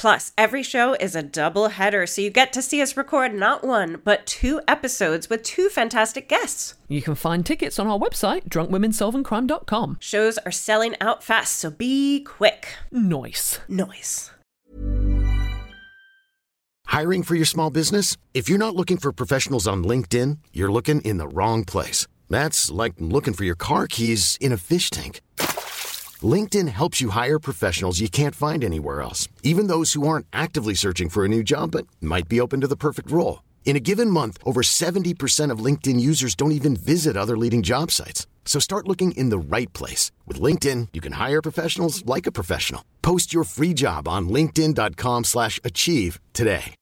Plus, every show is a double header, so you get to see us record not one, but two episodes with two fantastic guests. You can find tickets on our website, drunkwomensolvingcrime.com. Shows are selling out fast, so be quick. Noise. Noise. Hiring for your small business? If you're not looking for professionals on LinkedIn, you're looking in the wrong place. That's like looking for your car keys in a fish tank. LinkedIn helps you hire professionals you can't find anywhere else, even those who aren't actively searching for a new job but might be open to the perfect role. In a given month, over 70% of LinkedIn users don't even visit other leading job sites. So start looking in the right place. With LinkedIn, you can hire professionals like a professional. Post your free job on linkedin.com slash achieve today.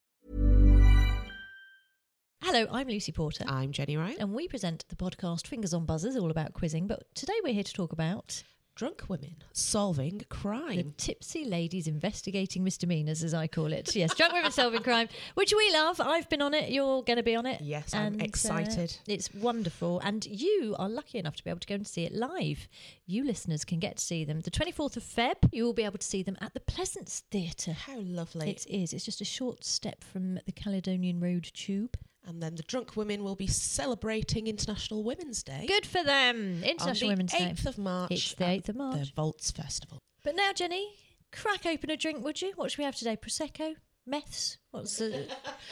Hello, I'm Lucy Porter. I'm Jenny Wright. and we present the podcast Fingers on Buzzers, all about quizzing. But today we're here to talk about Drunk women solving the crime. tipsy ladies investigating misdemeanors, as I call it. Yes, Drunk Women Solving Crime, which we love. I've been on it. You're going to be on it. Yes, I'm And, uh, excited. it's wonderful. And you are lucky enough to be able to go and see it live. You listeners can get to see them. The 24th of Feb, you will be able to see them at the Pleasance Theatre. How lovely. It is. It's just a short step from the Caledonian Road Tube. And then the drunk women will be celebrating International Women's Day. Good for them. International on Women's Day. 8th of March. It's the 8th of March. The Vaults Festival. But now, Jenny, crack open a drink, would you? What should we have today? Prosecco? Meths? What's uh,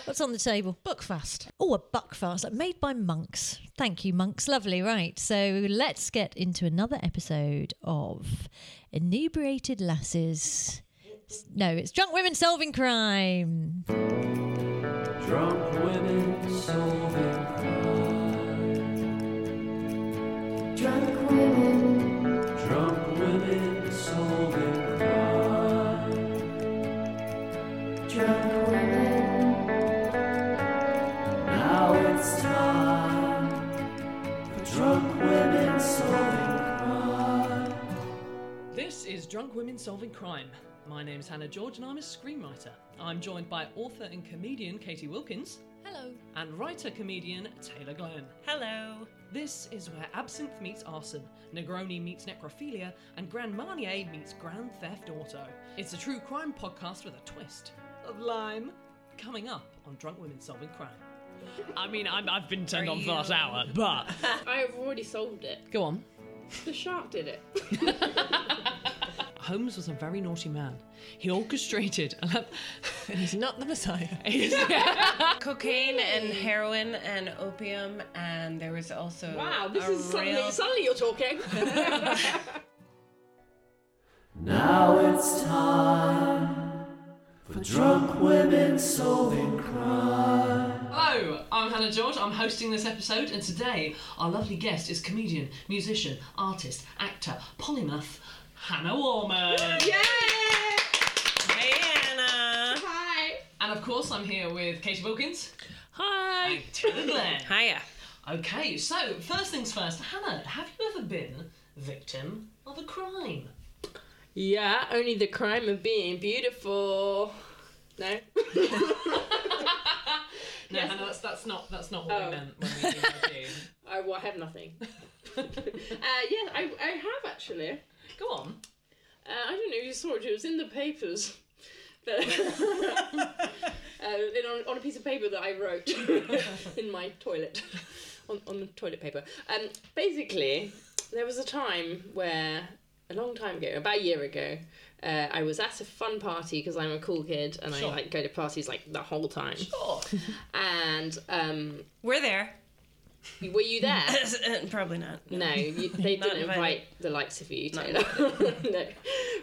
what's on the table? Buckfast. Oh, a buckfast, like made by monks. Thank you, monks. Lovely, right? So let's get into another episode of Inebriated Lasses. No, it's Drunk Women Solving Crime. Drunk women solving crime. Drunk women. Drunk women solving crime. Drunk women. Now it's time for drunk women solving crime. This is Drunk Women Solving Crime. My name's Hannah George and I'm a screenwriter. I'm joined by author and comedian Catie Wilkins Hello. and writer comedian Taylor Glenn. Hello. This is where absinthe meets arson, Negroni meets necrophilia, and Grand Marnier meets Grand Theft Auto. It's a true crime podcast with a twist of lime. Coming up on Drunk Women Solving Crime. I mean, I'm, I've been turned on for the last hour, but I've already solved it. go on. The shark did it. Holmes was a very naughty man. He orchestrated. And he's not the Messiah. Cocaine and heroin and opium, and there was also Wow, this a is suddenly, suddenly you're talking. Now it's time for drunk women solving crime. Hello, I'm Hannah George. I'm hosting this episode, and today our lovely guest is comedian, musician, artist, actor, polymath, Hannah Warman. Hey, Anna. Hi. And of course, I'm here with Catie Wilkins. Hi. And Taylor Glenn. Hiya. Okay, so first things first, Hannah, have you ever been victim of a crime? Yeah, only the crime of being beautiful. No. No, Hannah, that's, that's not that's not what Oh. we meant when we emailed. I, well, I have nothing. uh, yeah, I, I have actually. Go on. Uh, I don't know if you saw it. It was in the papers. But uh, in, on, on a piece of paper that I wrote in my toilet. on, on the toilet paper. Um, basically, there was a time where a long time ago, about a year ago, uh, I was at a fun party because I'm a cool kid and I like go to parties like the whole time. Sure. And um, We're there. Were you there? Probably not. No, you, they Not didn't invited. invite the likes of you, Taylor. no,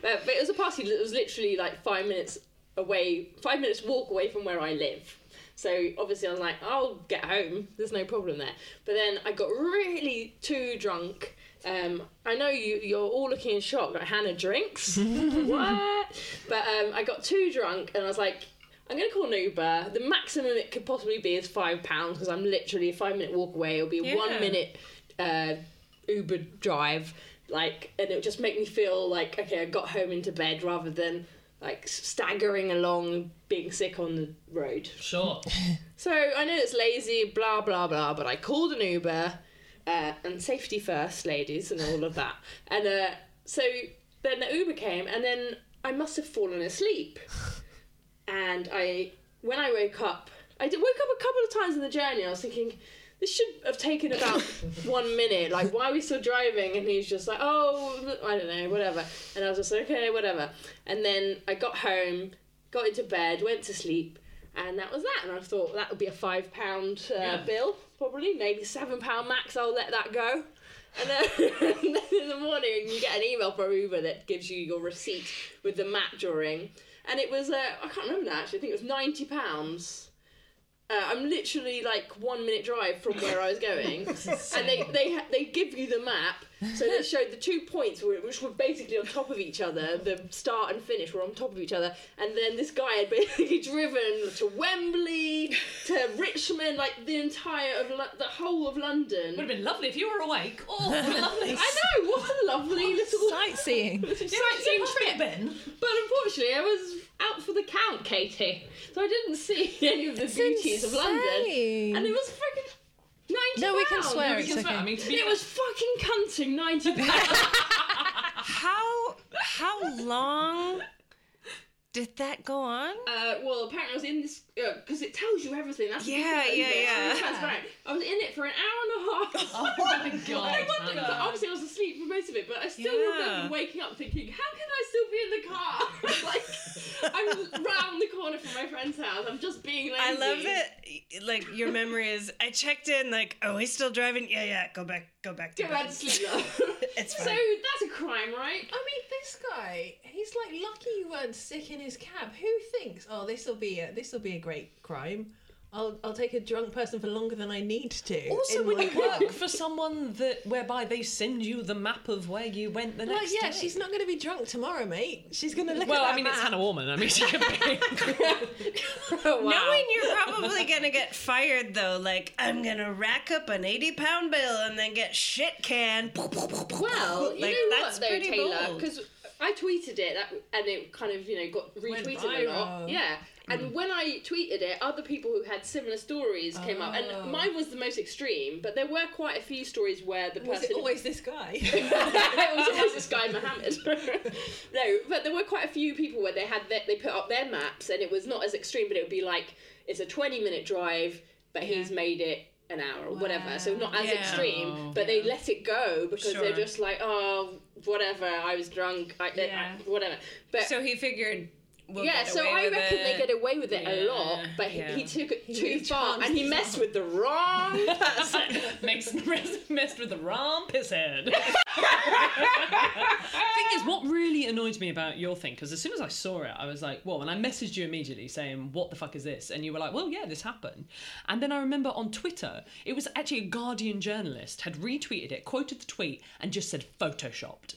but, but it was a party that was literally like five minutes away, five minutes walk away from where I live. So obviously I was like, I'll get home. There's no problem there. But then I got really too drunk. Um, I know you, you're all looking in shock, like Hannah drinks. what? But um, I got too drunk and I was like, I'm gonna call an Uber. The maximum it could possibly be is five pounds because I'm literally a five minute walk away. It'll be a Yeah. one minute uh, Uber drive, like, and it would just make me feel like okay, I got home into bed rather than like staggering along, being sick on the road. Sure. So I know it's lazy, blah blah blah, but I called an Uber, uh, and safety first, ladies, and all of that. And uh, so then the Uber came, and then I must have fallen asleep. And I, when I woke up, I did, woke up a couple of times in the journey. I was thinking, this should have taken about one minute. Like, why are we still driving? And he's just like, oh, I don't know, whatever. And I was just like, okay, whatever. And then I got home, got into bed, went to sleep, and that was that. And I thought that would be a five pound uh, Yeah. bill, probably, maybe seven pound max. I'll let that go. And then, and then in the morning, you get an email from Uber that gives you your receipt with the map drawing. And it was, uh, I can't remember now actually, I think it was £90. Uh, I'm literally like one minute drive from where I was going, and they they they give you the map. So they showed the two points which were basically on top of each other. The start and finish were on top of each other, and then this guy had basically driven to Wembley, to Richmond, like the entire of Lo- the whole of London. Would have been lovely if you were awake. Oh, lovely. I know what a lovely little Sightseeing. little Yeah, right, sightseeing trip. Ben. But unfortunately, I was out for the count, Katie. So I didn't see any of the beauties of London. And it was freaking 90 No, we can pounds. swear. We it's can swear. okay. I mean, to be It was fucking cunting 90 pounds. How how long did that go on? uh, well, apparently I was in this, because it tells you everything. That's the Yeah, yeah. It's yeah. transparent. I was in it for an hour and a half. Oh my god. I wondered, Hannah. but obviously I was asleep for most of it, but I still Yeah. remember waking up thinking, how can I still be in the car? like, I'm round the corner from my friend's house. I'm just being lazy. I love that. Like your memory is. I checked in. Like, oh, he's still driving. Yeah, yeah. Go back. Go back to Go back to sleep now. It's so that's a crime, right? I mean, this guy, he's like lucky you weren't sick in his cab. Who thinks, oh, this will be a this will be a great crime? I'll I'll take a drunk person for longer than I need to. Also, in when my you work for someone that whereby they send you the map of where you went the Like, next yeah, day. she's not going to be drunk tomorrow, mate. She's going to look Well, at I mean, it's. Hannah Warman. I mean, she could be. Knowing you're probably gonna get fired though, like I'm gonna rack up an eighty pound bill and then get shit canned. Well, you know that's what though, pretty Taylor? bold. Because I tweeted it that, and it kind of you know got retweeted a lot. Yeah. And hmm. when I tweeted it, other people who had similar stories came up, and oh. mine was the most extreme. But there were quite a few stories where the Was person it always this guy? it was always this guy Mohammed. no, but there were quite a few people where they had their, they put up their maps, and it was not as extreme, but it would be like it's a twenty minute drive, but he's made it an hour or whatever. So not as Yeah. extreme, oh. but they let it go because they're just like, oh, whatever. I was drunk. I, Yeah. I- whatever. But So he figured. We'll yeah, so I reckon it. they get away with it a lot, but he, yeah. he took it too far and he messed with the wrong person. mixed, messed with the wrong pisshead. thing is, what really annoyed me about your thing, because as soon as I saw it, I was like, well, and I messaged you immediately saying, what the fuck is this? And you were like, well, yeah, this happened. And then I remember on Twitter, it was actually a Guardian journalist had retweeted it, quoted the tweet, and just said photoshopped.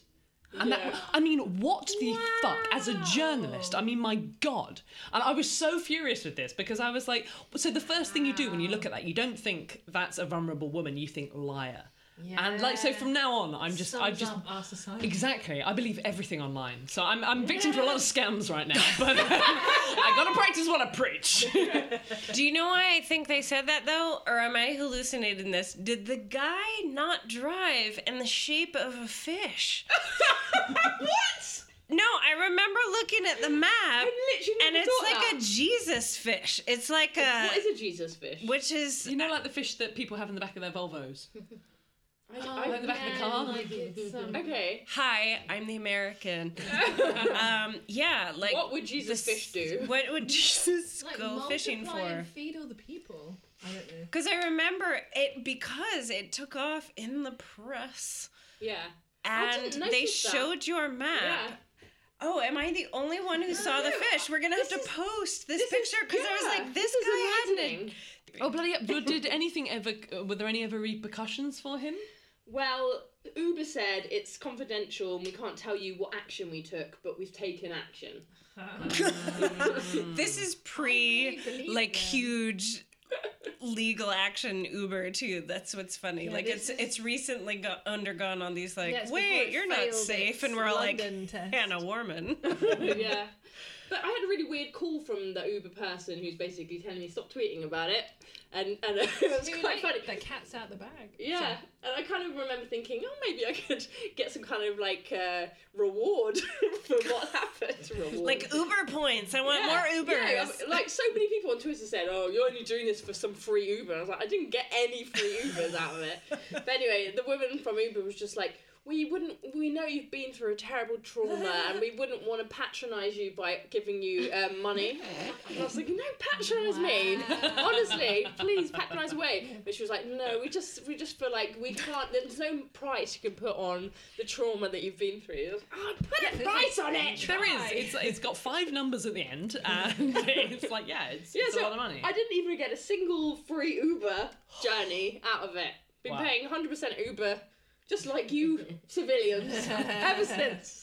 And that, I mean, what the fuck? As a journalist, I mean, my God. And I was so furious with this because I was like, so the first thing you do when you look at that, you don't think that's a vulnerable woman, you think liar. Yeah. And like, so from now on, I'm just, I Sums just. up our society. Exactly. I believe everything online. So I'm, I'm victim to a lot of scams right now, but I gotta practice what I preach. Do you know why I think they said that though? Or am I hallucinating this? Did the guy not drive in the shape of a fish? what? No, I remember looking at the map, literally and it's like that. a Jesus fish. It's like a, what is a Jesus fish? which is You know, like the fish that people have in the back of their Volvos. I, Like the back of the car. Like um, okay. hi, I'm the American. um, yeah, like What would Jesus this- fish do? What would Jesus like go fishing for? and feed all the people. I don't know. Because I remember it because it took off in the press, Yeah. And didn't they notice that. showed your map. Yeah. Oh, am I the only one who saw the fish? We're gonna have this to is- post this, This picture because I was like, this, is guy had an. Oh bloody! hell. But Did anything ever? uh, Were there any ever repercussions for him? Well, Uber said it's confidential and we can't tell you what action we took, but we've taken action. This is pre like that. huge legal action Uber too. That's what's funny. like it's is- it's recently got undergone on these like Yeah, wait you're not safe and we're London like test. Hannah Warman. yeah. But I had a really weird call from the Uber person who's basically telling me stop tweeting about it, and and it was Too quite funny. The cat's out the bag. Yeah, and I kind of remember thinking, oh, maybe I could get some kind of like uh, reward for what happened. Reward. like Uber points. I want Yeah, more Ubers. Yeah, like so many people on Twitter said, "Oh, you're only doing this for some free Uber." I was like, I didn't get any free Ubers out of it. But anyway, the woman from Uber was just like, "We wouldn't. We know you've been through a terrible trauma, and we wouldn't want to patronise you by giving you um, money." And I was like, "No, patronise me. Honestly, please patronise away." But she was like, "No, we just we just feel like we can't. There's no price you can put on the trauma that you've been through." Like, oh, put a price on it. There is. It's it's got five numbers at the end, and it's like yeah, it's, Yeah, it's so a lot of money. I didn't even get a single free Uber journey out of it. Been Wow. paying 100% Uber, just like you civilians, ever since.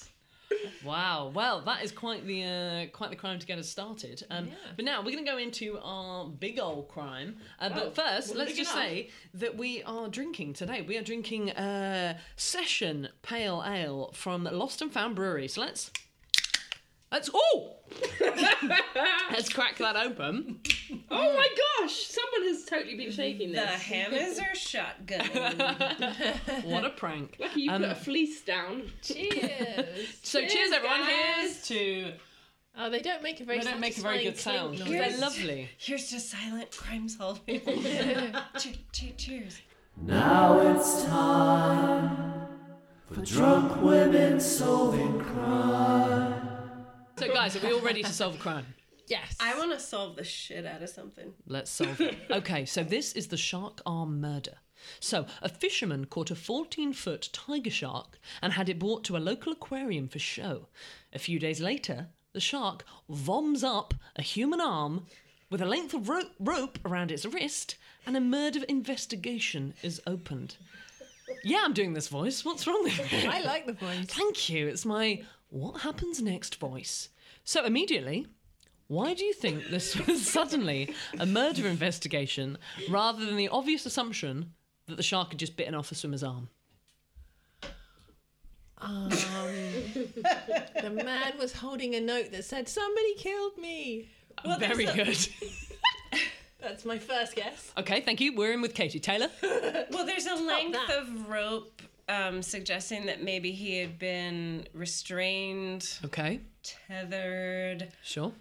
Wow. Well, that is quite the uh, quite the crime to get us started. Um, But now we're going to go into our big old crime. Uh, Oh, but first, let's just enough. say that we are drinking today. We are drinking uh, Session Pale Ale from Lost and Found Brewery. So let's let's oh let's crack that open. Oh my gosh, someone has totally been shaking this. the this. hammers are shotgun. What a prank! Lucky you Um, put a fleece down. Cheers. So cheers, Cheers, everyone. guys. Here's to. oh, they don't make a very They don't make a very good satisfying sound. clink. They're lovely. Here's to silent crime solving. Che- che- cheers. Now it's time for drunk women solving crime. So, guys, are we all ready to solve a crime? Yes. I want to solve the shit out of something. Let's solve it. Okay, so this is the shark arm murder. So, a fisherman caught a 14 foot tiger shark and had it brought to a local aquarium for show. A few days later, the shark voms up a human arm with a length of ro- rope around its wrist, and a murder investigation is opened. Yeah, I'm doing this voice. What's wrong with me? I like the voice. Thank you. It's my what happens next voice. So immediately, why do you think this was suddenly a murder investigation rather than the obvious assumption that the shark had just bitten off a swimmer's arm? Um, the man was holding a note that said, "Somebody killed me." Well, Very good. That's my first guess. okay, thank you. We're in with Katie Taylor. Well, there's a length that. of rope um, suggesting that maybe he had been restrained, Okay, tethered, sure.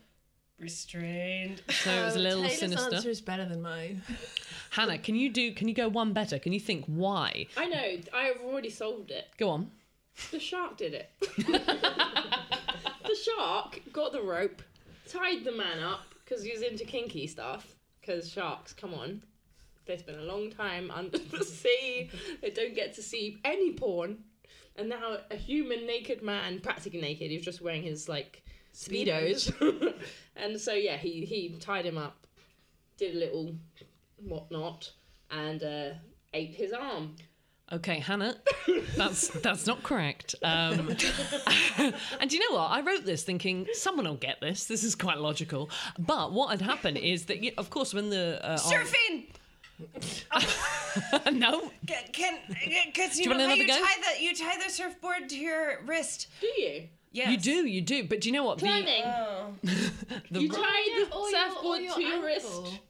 Restrained. So it was a little Taylor's sinister. answer is better than mine. Hannah, can you do? Can you go one better? Can you think why? I know, I've already solved it. Go on. The shark did it. the shark got the rope, tied the man up because he was into kinky stuff. Because sharks, come on, they spend a long time under the sea. They don't get to see any porn. And now a human naked man, practically naked, he was just wearing his like speedos. and so yeah, he he tied him up, did a little whatnot, and uh, ate his arm. Okay, Hannah, that's that's not correct. Um, and you know what? I wrote this thinking someone will get this. This is quite logical. But what had happened is that, you- of course, when the uh, Surfing! no, Can, can, cause you, you know how you go? tie the you tie the surfboard to your wrist. Do you? Yes. you do, you do. But do you know what? The, Climbing. Oh. the You tie yeah, the or your- surfboard or your to your wrist.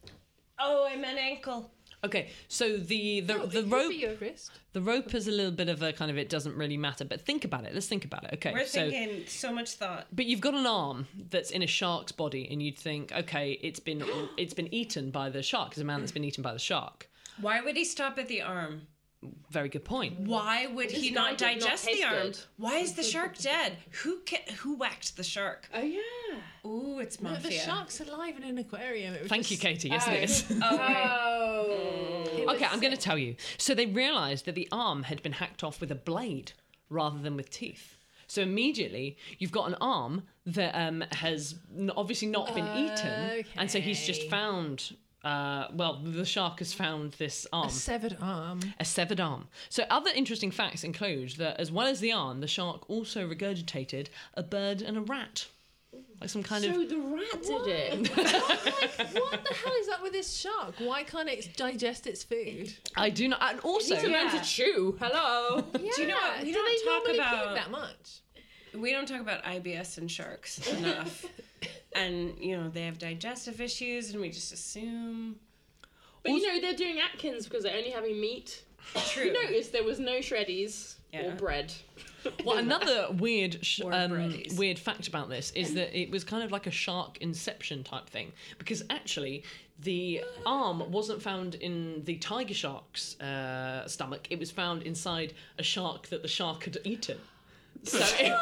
oh, I meant ankle. Okay, so the the Oh, the it could rope be your wrist. the rope is a little bit of a kind of it doesn't really matter. But think about it. Let's think about it. Okay, We're so thinking so much thought. but you've got an arm that's in a shark's body, and you'd think, okay, it's been it's been eaten by the shark. It's a man that's been eaten by the shark. Why would he stop at the arm? Very good point. Why would he not did not digest the arm? good. Why is the shark dead? Who ca- who whacked the shark? Oh yeah. Ooh, it's No, mafia. the shark's alive in an aquarium. It was Thank you, Katie. Yes, it is. Oh. Okay, I'm going to tell you. So they realised that the arm had been hacked off with a blade rather than with teeth. So immediately you've got an arm that um, has obviously not been eaten, and so he's just found. Uh, well, the shark has found this arm, A severed arm. a severed arm. So other interesting facts include that as well as the arm, the shark also regurgitated a bird and a rat, like some kind So of. So the rat did it. like, what the hell is up with this shark? Why can't it digest its food? I do not. And also, Needs a man to chew. Hello. Yeah. you know what? We Do don't they talk about- that much. we don't talk about IBS and sharks enough. And you know they have digestive issues, and we just assume. But you know they're doing Atkins because they're only having meat. True. You notice there was no shreddies Yeah. or bread. Well, another weird, sh- um, weird fact about this is that it was kind of like a shark inception type thing because actually the arm wasn't found in the tiger shark's uh, stomach; it was found inside a shark that the shark had eaten. So it,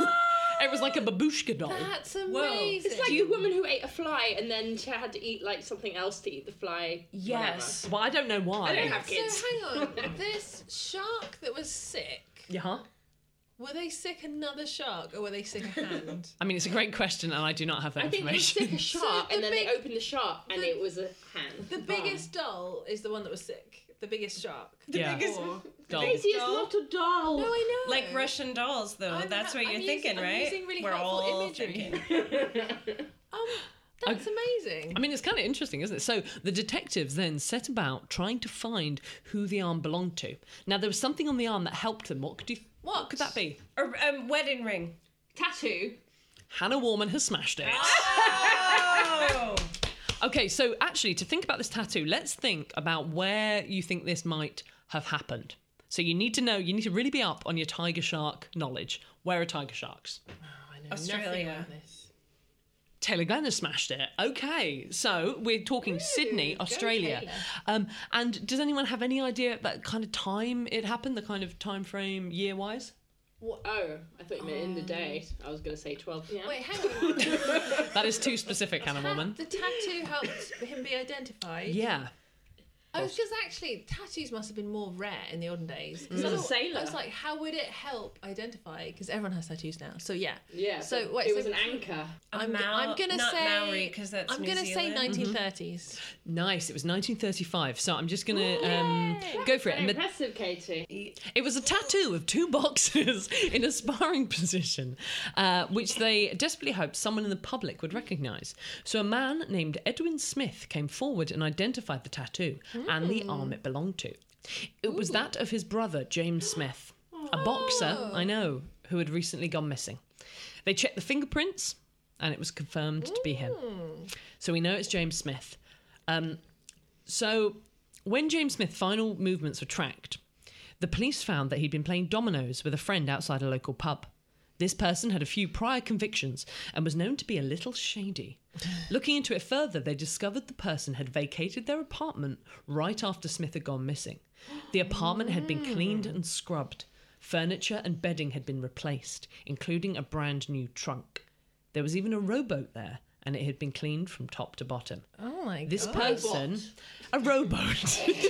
it was like a babushka doll. That's amazing. It's like the woman who ate a fly and then she had to eat like something else to eat the fly. Yes. Well, I don't know why. I don't have kids. So hang on, this shark that was sick. Yeah. huh? Were they sick another shark or were they sick a hand? I mean, it's a great question, and I do not have that I think they information. sick a shark the and then big- they opened the shark and the- it was a hand. The biggest doll is the one that was sick. The biggest shark. yeah. biggest- Or- Doll. Daisy is not a doll. No, I know. Like Russian dolls, though. I'm That's what I'm you're using- thinking, I'm right? using really We're helpful all imagery. thinking. Um, that's amazing. I mean, it's kind of interesting, isn't it? So the detectives then set about trying to find who the arm belonged to. Now there was something on the arm that helped them. What could you? What, could that be? A um, wedding ring. Tattoo. Hannah Warman has smashed it. Oh. Okay, so actually, to think about this tattoo, let's think about where you think this might have happened. So you need to know, you need to really be up on your tiger shark knowledge. Where are tiger sharks? I know Australia. nothing about this. Taylor Glenn has smashed it. Okay, so we're talking Sydney, Australia. Um, and does anyone have any idea that kind of time it happened, the kind of time frame year wise? Oh, I thought you meant in the day. I was going to say 12 p.m. Wait, hang on. That is too specific, Hannah Warman. the tattoo helped him be identified. Yeah. I was just actually tattoos must have been more rare in the olden days. 'Cause He's I a thought- sailor. I was like, how would it help identify? Because everyone has tattoos now. So yeah. Yeah, So but wait, it so was an anchor. I'm, Mau- I'm gonna not say Maori, 'cause that's I'm New gonna say Zealand. 1930s. Nice. It was 1935. So I'm just going to um, go for it. And Impressive, Katie. It was a tattoo of two boxes in a sparring position, uh, which they desperately hoped someone in the public would recognise. So a man named Edwin Smith came forward and identified the tattoo and the arm it belonged to. It was that of his brother, James Smith, a boxer, I know, who had recently gone missing. They checked the fingerprints and it was confirmed to be him. So we know it's James Smith. Um, so when James Smith's final movements were tracked, the police found that he'd been playing dominoes with a friend outside a local pub. This person had a few prior convictions and was known to be a little shady. Looking into it further, they discovered the person had vacated their apartment right after Smith had gone missing. The apartment had been cleaned and scrubbed. Furniture and bedding had been replaced, including a brand new trunk. There was even a rowboat there, and it had been cleaned from top to bottom. Oh my god. This god. person, a rowboat.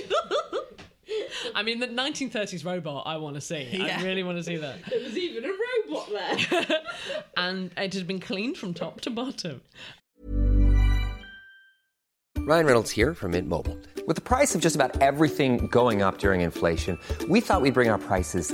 I mean, the 1930s robot, I want to see. I really want to see that. There was even a robot there. And it had been cleaned from top to bottom. Ryan Reynolds here from Mint Mobile. With the price of just about everything going up during inflation, we thought we'd bring our prices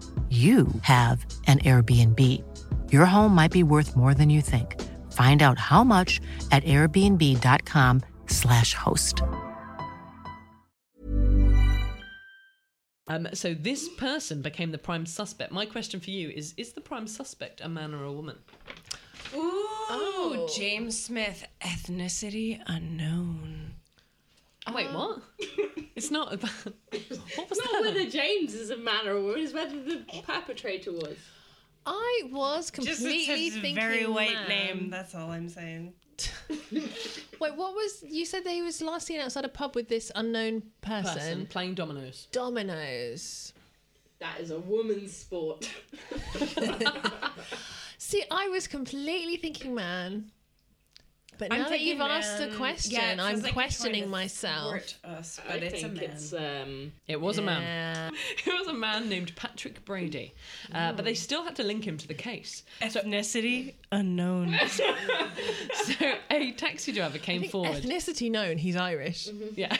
you have an Airbnb. Your home might be worth more than you think. Find out how much at airbnb.com/slash host. Um, so this person became the prime suspect. My question for you is: Is the prime suspect a man or a woman? Ooh, James Smith, ethnicity unknown. Wait, um, what? it's not about. What was It's not whether James is a man or a woman, it's whether the perpetrator was. I was Just completely it's a thinking very white man. name. That's all I'm saying. Wait, what was you said that he was last seen outside a pub with this unknown person? person playing dominoes? Dominoes. That is a woman's sport. See, I was completely thinking man. But I'm now that you've thinking asked the question, Yeah, I'm like questioning myself. thwart us, I but it's a man. it's um It was a man. It was a man named Patrick Brady, uh, but they still had to link him to the case. Ethnicity unknown. So a taxi driver came forward. Ethnicity known, he's Irish. Yeah.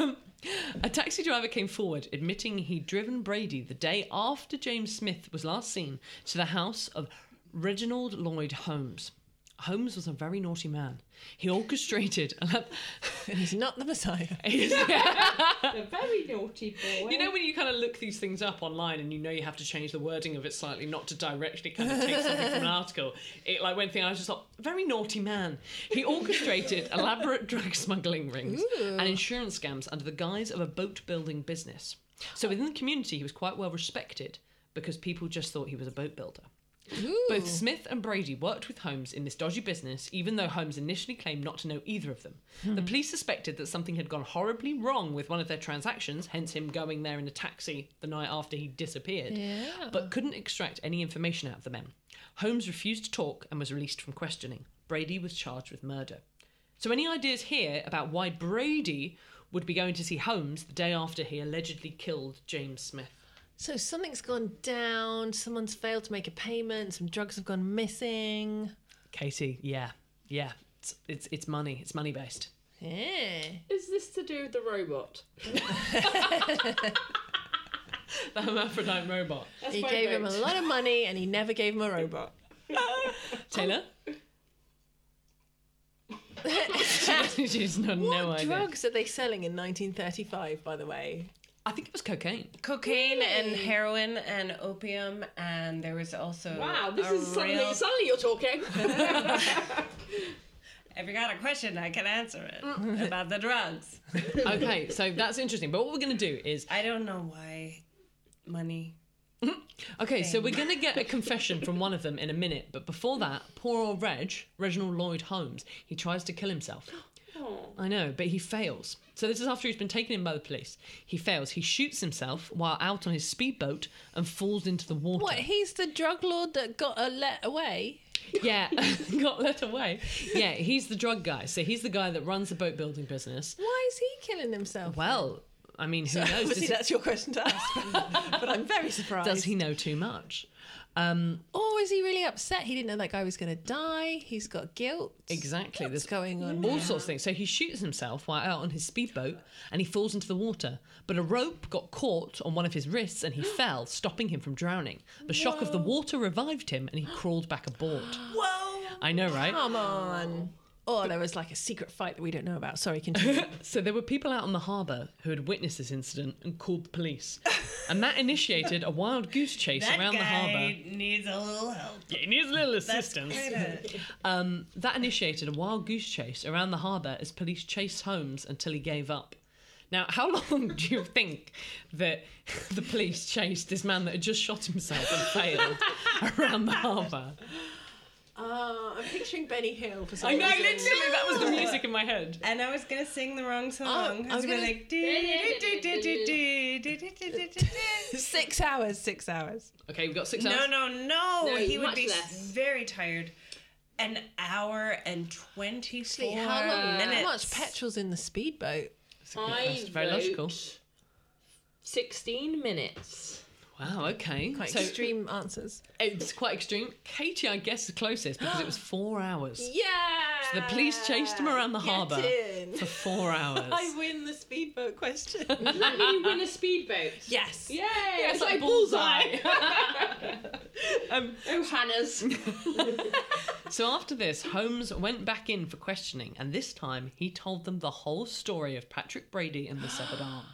um, a taxi driver came forward admitting he'd driven Brady the day after James Smith was last seen to the house of Reginald Lloyd Holmes. Holmes was a very naughty man. He orchestrated. And he's not the Messiah. a very naughty boy. You know when you kind of look these things up online and you know you have to change the wording of it slightly, not to directly kind of take something from an article. It like one thing I was just like, very naughty man. He orchestrated elaborate drug smuggling rings and insurance scams under the guise of a boat building business. So within the community, he was quite well respected because people just thought he was a boat builder. Both Smith and Brady worked with Holmes in this dodgy business, even though Holmes initially claimed not to know either of them. The hmm. police suspected that something had gone horribly wrong with one of their transactions, hence him going there in a taxi the night after he disappeared, but couldn't extract any information out of the men. Holmes refused to talk and was released from questioning. Brady was charged with murder. So, any ideas here about why Brady would be going to see Holmes the day after he allegedly killed James Smith? So something's gone down, someone's failed to make a payment, some drugs have gone missing. Katie, yeah, yeah, it's it's, it's money. It's money based. Yeah. Is this to do with the robot? The hermaphrodite robot. That's he my gave him a lot of money and he never gave him a robot. Taylor. She's no, What no idea. drugs are they selling in 1935, by the way? I think it was cocaine. Cocaine and heroin and opium, and there was also Wow, this a is suddenly, real- suddenly you're talking. If you got a question, I can answer it mm. about the drugs. Okay, so that's interesting. But what we're going to do is I don't know why money. okay, so we're going to get a confession from one of them in a minute. But before that, poor old Reg, Reginald Lloyd Holmes, he tries to kill himself. I know, but he fails. So this is after he's been taken in by the police. He fails. He shoots himself while out on his speedboat and falls into the water. What, he's the drug lord that got a let away? Yeah, got let away. Yeah, he's the drug guy. So he's the guy that runs the boat building business. Why is he killing himself? Well, I mean, who So knows? obviously Does, that's your question to ask, but I'm very surprised. does he know too much? Um, Or is he really upset? He didn't know that guy was going to die. He's got guilt. exactly. What's There's going on? all now? sorts of things. So he shoots himself while out on his speedboat and he falls into the water. But a rope got caught on one of his wrists and he fell, stopping him from drowning. The shock of the water revived him and he crawled back aboard. Whoa! I know, right? Come on. Oh, there was like a secret fight that we don't know about. Sorry, continue. So there were people out on the harbour who had witnessed this incident and called the police. And that initiated a wild goose chase That around the guy harbour. needs a little help. Yeah, he needs a little assistance. Um, that initiated a wild goose chase around the harbour as police chased Holmes until he gave up. Now, how long do you think that the police chased this man that had just shot himself and failed around the harbour? Uh, I'm picturing Benny Hill for some I know, reason. literally, that was the music in my head. And I was gonna sing the wrong Oh, song. I was gonna gonna- like. Six hours, six hours. Okay, we've got six hours. no, no. No, he would much be less. very tired. An hour and twenty-four how long? minutes. How much petrol's in the speedboat? I That's very vote logical. 16 minutes. Wow, okay. Quite so extreme answers. it's quite extreme. Katie, I guess, the closest because it was four hours. Yeah. So the police chased him around the harbour for four hours. I win the speedboat question. Does that mean you win a speedboat? yes. Yay! Yeah, it's like bullseye. um, oh, Hannah's. so after this, Holmes went back in for questioning, and this time he told them the whole story of Patrick Brady and the severed arm.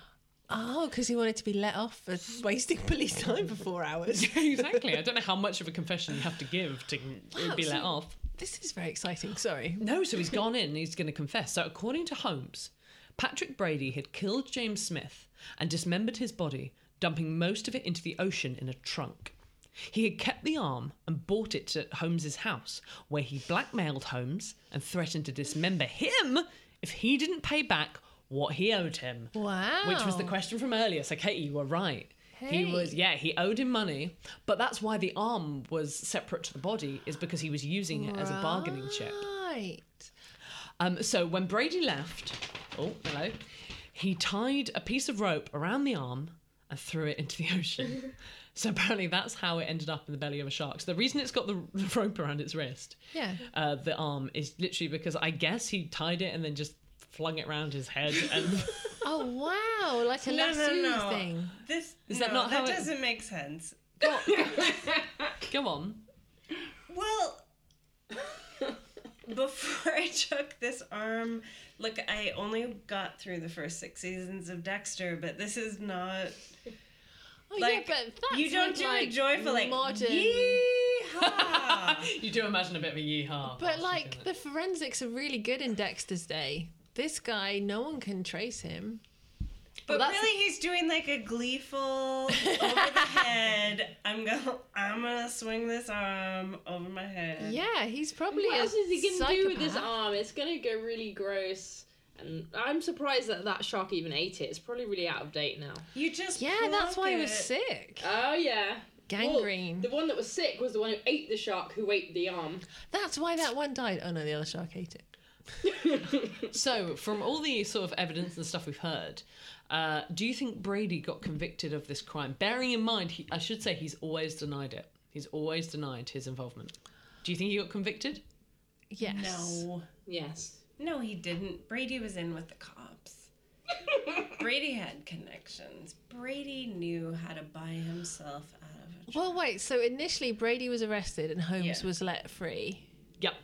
Oh, because he wanted to be let off for wasting police time for four hours. exactly. I don't know how much of a confession you have to give to Wow, be let off. This is very exciting. Sorry. No, so he's gone in and he's going to confess. So, according to Holmes, Patrick Brady had killed James Smith and dismembered his body, dumping most of it into the ocean in a trunk. He had kept the arm and bought it at Holmes's house, where he blackmailed Holmes and threatened to dismember him if he didn't pay back what he owed him. Wow. Which was the question from earlier. So, Katie, you were right. He was, yeah, he owed him money, but that's why the arm was separate to the body, is because he was using it as a bargaining chip. Right. Um, so when Brady left, oh, hello, he tied a piece of rope around the arm and threw it into the ocean. so apparently that's how it ended up in the belly of a shark. So the reason it's got the, the rope around its wrist, Yeah. uh, the arm, is literally because I guess he tied it and then just flung it around his head. And Oh wow, like a No, lasso no, no. thing. This Is that no, not that how it- doesn't make sense. go on. Well, before I took this arm, look, I only got through the first six seasons of Dexter, but this is not. Oh Like, yeah, but that's you don't with, do like, a joyful like modern. yeehaw. You do imagine a bit of a yeehaw. But like the forensics are really good in Dexter's day. This guy, no one can trace him. But Well, really, he's doing like a gleeful over the head. I'm gonna, I'm gonna swing this arm over my head. Yeah, he's probably what a else is he gonna do with this arm? It's gonna go really gross. And I'm surprised that that shark even ate it. It's probably really out of date now. You just Yeah, that's pluck why he was sick. Oh yeah. Gangrene. Well, the one that was sick was the one who ate the shark who ate the arm. That's why that one died. Oh no, the other shark ate it. So, from all the sort of evidence and stuff we've heard, uh, do you think Brady got convicted of this crime? Bearing in mind, he, I should say he's always denied it. He's always denied his involvement. Do you think he got convicted? Yes. No, Yes. no, he didn't. Brady was in with the cops. Brady had connections. Brady knew how to buy himself out of it. Well, wait. So initially, Brady was arrested and Holmes Yeah. was let free. Yep.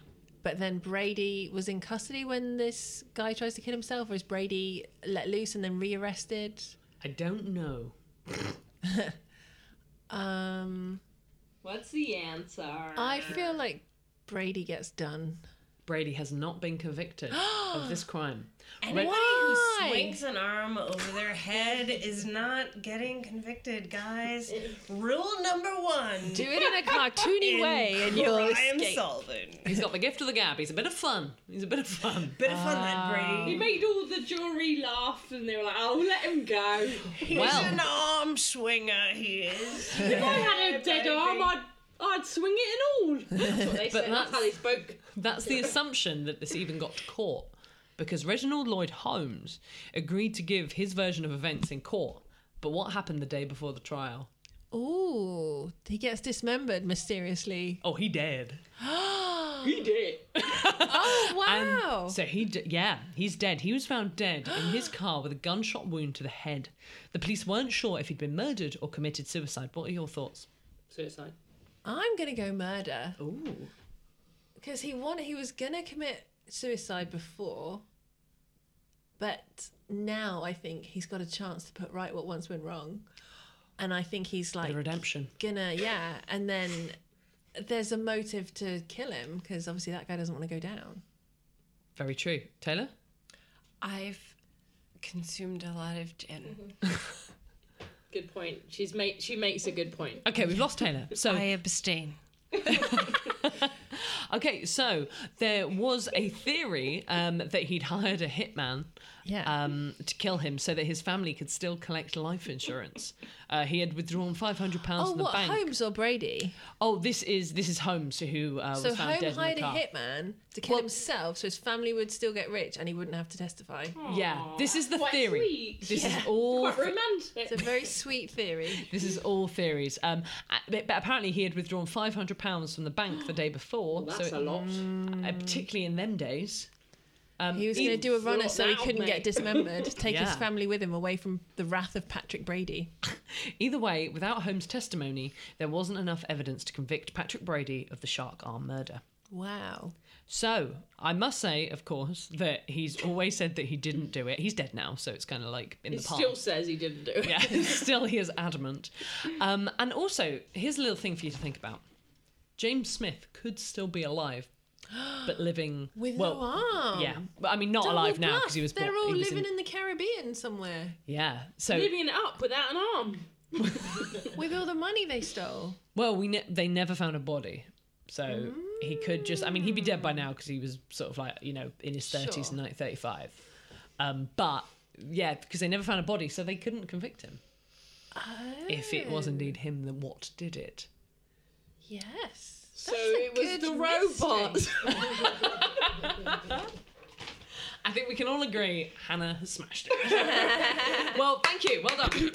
But then Brady was in custody when this guy tries to kill himself, or is Brady let loose and then rearrested? I don't know. Um, What's the answer? I feel like Brady gets done. Brady has not been convicted of this crime. Anybody Why? who swings an arm over their head is not getting convicted, guys. Rule number one: Do it in a cartoony way, and you'll crime escape. solving. He's got the gift of the gab. He's a bit of fun. He's a bit of fun. Bit of fun, that He Brady. made all the jury laugh, and they were like, "Oh, let him go." He's Well- an arm swinger. He is. if I had a dead arm, I'd, I'd swing it and all. That's what they But said. That's how they spoke. That's the assumption that this even got to court because Reginald Lloyd Holmes agreed to give his version of events in court. But what happened the day before the trial? Oh, he gets dismembered mysteriously. Oh, he dead. He did. Oh And wow! so he, d- yeah, he's dead. He was found dead in his car with a gunshot wound to the head. The police weren't sure if he'd been murdered or committed suicide. What are your thoughts? Suicide. I'm gonna go murder Ooh. because he wanted. He was gonna commit suicide before, but now I think he's got a chance to put right what once went wrong, and I think he's like The redemption. gonna yeah, and then there's a motive to kill him because obviously that guy doesn't want to go down. Very true. Taylor? I've consumed a lot of gin. Mm-hmm. Good point. She's made. She makes a good point. Okay, we've lost Taylor. So I abstain. Okay, so there was a theory um, that he'd hired a hitman Yeah. um, to kill him so that his family could still collect life insurance. Uh, he had withdrawn five hundred pounds oh, from the what? bank. Holmes or Brady? Oh, this is this is Holmes who uh, so was found dead Holmes in hired the a hitman to kill himself, so his family would still get rich and he wouldn't have to testify. Yeah, this is the Quite theory. sweet. This Yeah. is all. Quite romantic. It's a very sweet theory. This is all theories. Um, but, but apparently he had withdrawn five hundred pounds from the bank the day before. That's so a lot. uh, particularly in them days. Um, He was going to do a runner so he couldn't mate. get dismembered, take his family with him away from the wrath of Patrick Brady. Either way, without Holmes' testimony, there wasn't enough evidence to convict Patrick Brady of the shark arm murder. Wow. So, I must say, of course, that he's always said that he didn't do it. He's dead now, so it's kind of like in He the past. He still says he didn't do it. yeah, still he is adamant. Um, and also, here's a little thing for you to think about. James Smith could still be alive, but living With well, no arm. Yeah, but I mean, not Double alive now because he was. They're born, all was living in, in the Caribbean somewhere Yeah, so Living it up without an arm. with all the money they stole. well, we ne- they never found a body, so he could just. I mean, he'd be dead by now because he was sort of like you know in his thirties Sure. in 1935. Um, but yeah, because they never found a body, so they couldn't convict him if it was indeed him then what did it. Yes. So it was the robot. I think we can all agree Hannah has smashed it. well, thank you. Well done. Nailed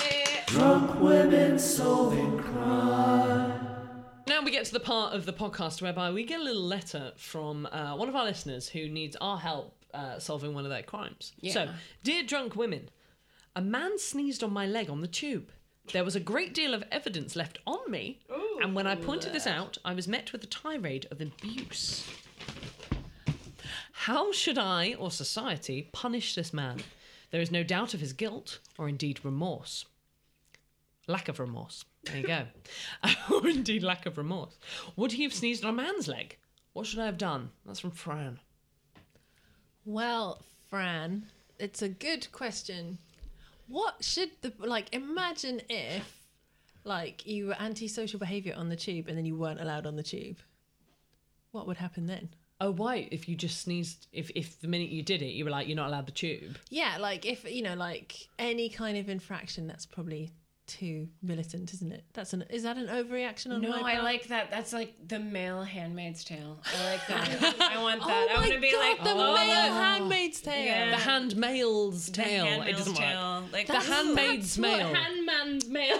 it. Drunk women solving crime. Now we get to the part of the podcast whereby we get a little letter from uh, one of our listeners who needs our help uh, solving one of their crimes. So, dear drunk women, a man sneezed on my leg on the tube. There was a great deal of evidence left on me, and when I pointed this out, I was met with a tirade of abuse. How should I or society punish this man? There is no doubt of his guilt or indeed remorse. Lack of remorse. There you go. or indeed lack of remorse. Would he have sneezed on a man's leg? What should I have done? That's from Fran. Well, Fran, it's a good question. What should the like imagine if like you were antisocial behavior on the tube and then you weren't allowed on the tube? What would happen then? Oh, why? If you just sneezed, if, if the minute you did it, you were like, you're not allowed the tube. Yeah, like if you know, like any kind of infraction, that's probably too militant, isn't it? That's an is that an overreaction on No, my I like that. That's like the male Handmaid's Tale. I like that. I want oh that. Oh I want my to be God, like the oh, male. Handmaid's Tale. Yeah. The handmail's The tale. it doesn't work. Tale. Like The handmaid's What mail. handman's mail.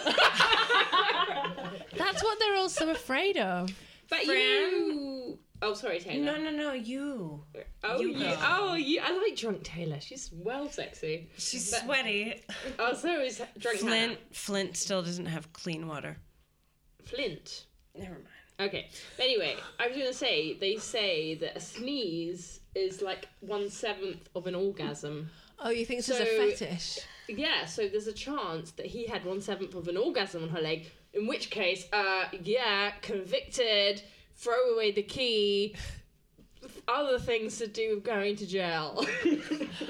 That's what they're all so afraid of. but Fran? you. Oh, sorry, Taylor. No, no, no. You. Oh, You you. Oh, you. I like drunk Taylor. She's well sexy. She's But- sweaty. Oh, so is drunk Flint. Hannah. Flint still doesn't have clean water. Flint. Never mind. Okay. Anyway, I was gonna say they say that a sneeze is like one seventh of an orgasm. Oh, you think this is a fetish? Yeah, so there's a chance that he had one seventh of an orgasm on her leg. In which case, uh, yeah, convicted. Throw away the key. Other things to do with going to jail.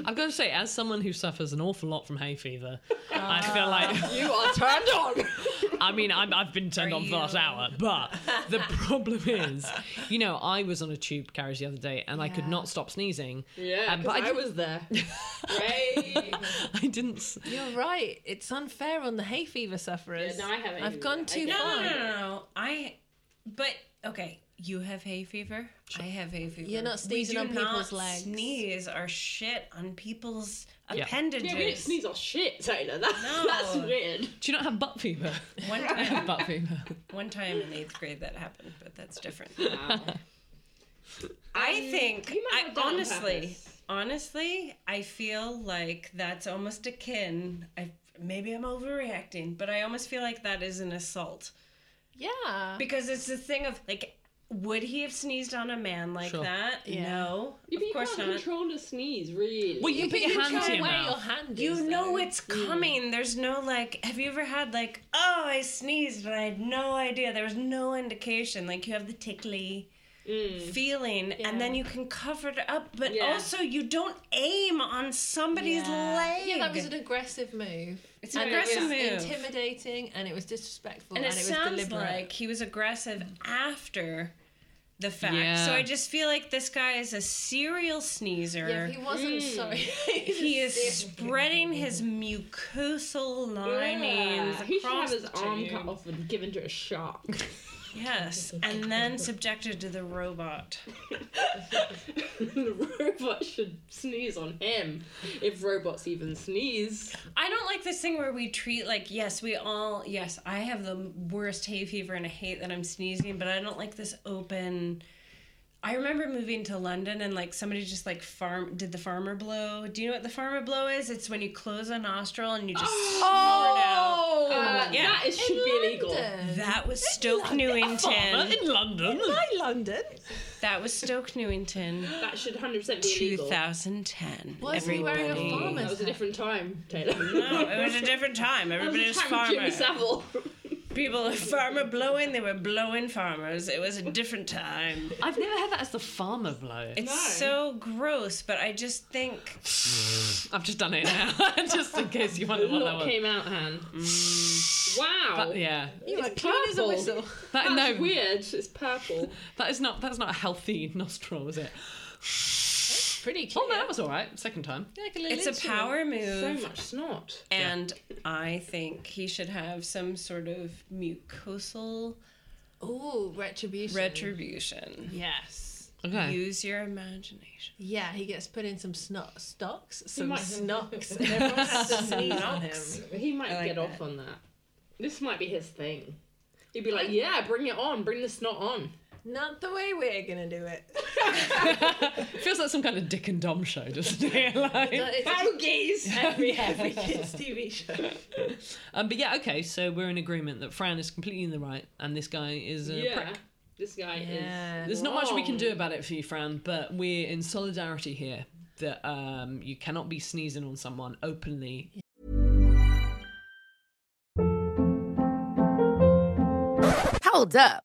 I've got to say, as someone who suffers an awful lot from hay fever, I feel like you are turned on. I mean, I'm, I've been turned on for the last hour, but the problem is, you know, I was on a tube carriage the other day and I could not stop sneezing. Yeah, Um, because but I I, was there. Right. I didn't. You're right. It's unfair on the hay fever sufferers. Yeah, no, I haven't. I've gone I too get No, far. no, no, no, no. I. But okay, you have hay fever. I have hay fever. You're not sneezing on people's not legs. Sneeze or shit on people's Yeah. appendages. yeah, we don't sneeze our shit, Taylor. That, No. That's weird. Do you not have butt fever? One I have time, butt fever. one time in eighth grade that happened, but that's different. I um, think you might I have done honestly, honestly, I feel like that's almost akin. I maybe I'm overreacting, but I almost feel like that is an assault Yeah. because it's the thing of like. Would he have sneezed on a man like Sure. that? Yeah. No, Yeah, of you course can't not. control the sneeze, really. Well, you put your hand to control your where your mouth. hand You is, know though. it's hmm. coming. There's no like. Have you ever had like, oh, I sneezed and I had no idea. There was no indication. Like you have the tickly hmm. feeling, and then you can cover it up. But Yeah. also, you don't aim on somebody's leg. Yeah, that was an aggressive move. It's an and aggressive it move. was intimidating, and it was disrespectful, and and, it, it, was sounds deliberate. like he was aggressive after the fact. Yeah. So I just feel like this guy is a serial sneezer. yeah, he wasn't hmm. sorry. he is spreading his mucosal linings Yeah. He should have his arm cut off and given to a shark. Yes, and then subjected to the robot. the robot should sneeze on him if robots even sneeze. I don't like this thing where we treat like yes, we all yes, I have the worst hay fever and I hate that I'm sneezing, but I don't like this open. I remember moving to London and like somebody just like farm did the farmer blow. Do you know what the farmer blow is? It's when you close a nostril and you just snort out. Uh, Yeah. That is, should be illegal. That was Stoke Newington. in London. Hi, London. That was Stoke Newington. That should 100% be illegal. 2010. Was he wearing a Everybody- farmer's That was a different time, Taylor. No, it was a different time. That was Everybody was time farmer. Jimmy Savile. People were farmer blowing. They were blowing farmers. It was a different time. I've never heard that as the farmer blow. It's so gross, but I just think I've just done it now, just in case you wonder what that Lot was. came out, Han. Mm. Wow. That- yeah, You were It's clean as a purple. whistle. that, That's no, weird. It's purple. that is not that's not a healthy nostril, is it? Pretty oh, cute. Oh no, that was all right. Second time. Like a little it's a instrument. power So move. much snot. And I think he should have some sort of mucosal Oh, retribution. retribution. Yes. Okay. Use your imagination. Yeah, he gets put in some snot stocks, some might- snocks, and everyone has to sneeze on him. He might like get off on that. This might be his thing. He'd be like, yeah, bring it on. Bring the snot on. Not the way we're gonna do it. Feels like some kind of Dick and Dom show, doesn't it? Like- It's Bogies! every every kids TV show. um, but yeah, okay. So we're in agreement that Fran is completely in the right, and this guy is a yeah. prick. This guy Yeah. is. There's not much we can do about it for you, Fran, but we're in solidarity here. That um, you cannot be sneezing on someone openly. Hold up.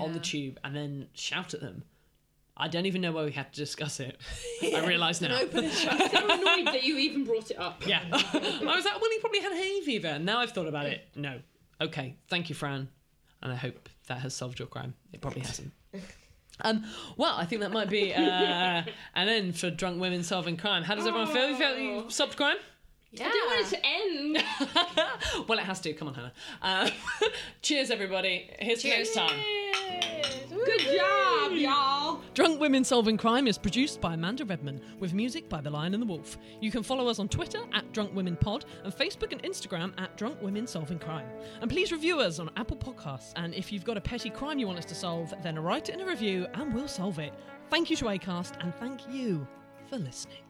on the tube and then shout at them. I don't even know why we had to discuss it. I realise now. I'm annoyed that you even brought it up. Yeah. I was like, well, he probably had hay fever. And now I've thought about it. No. Okay. Thank you, Fran. And I hope that has solved your crime. It probably hasn't. Um, well, I think that might be uh, an end for drunk women solving crime. How does everyone feel? You feel you solved crime? Yeah. I didn't want it to end. well, it has to. Come on, Hannah. Uh, cheers, everybody. Here's to next time. Good job, y'all. Drunk Women Solving Crime is produced by Amanda Redman with music by The Lion and the Wolf. You can follow us on Twitter at Drunk Women Pod and Facebook and Instagram at Drunk Women Solving Crime. And please review us on Apple Podcasts. And if you've got a petty crime you want us to solve, then write it in a review and we'll solve it. Thank you to Acast and thank you for listening.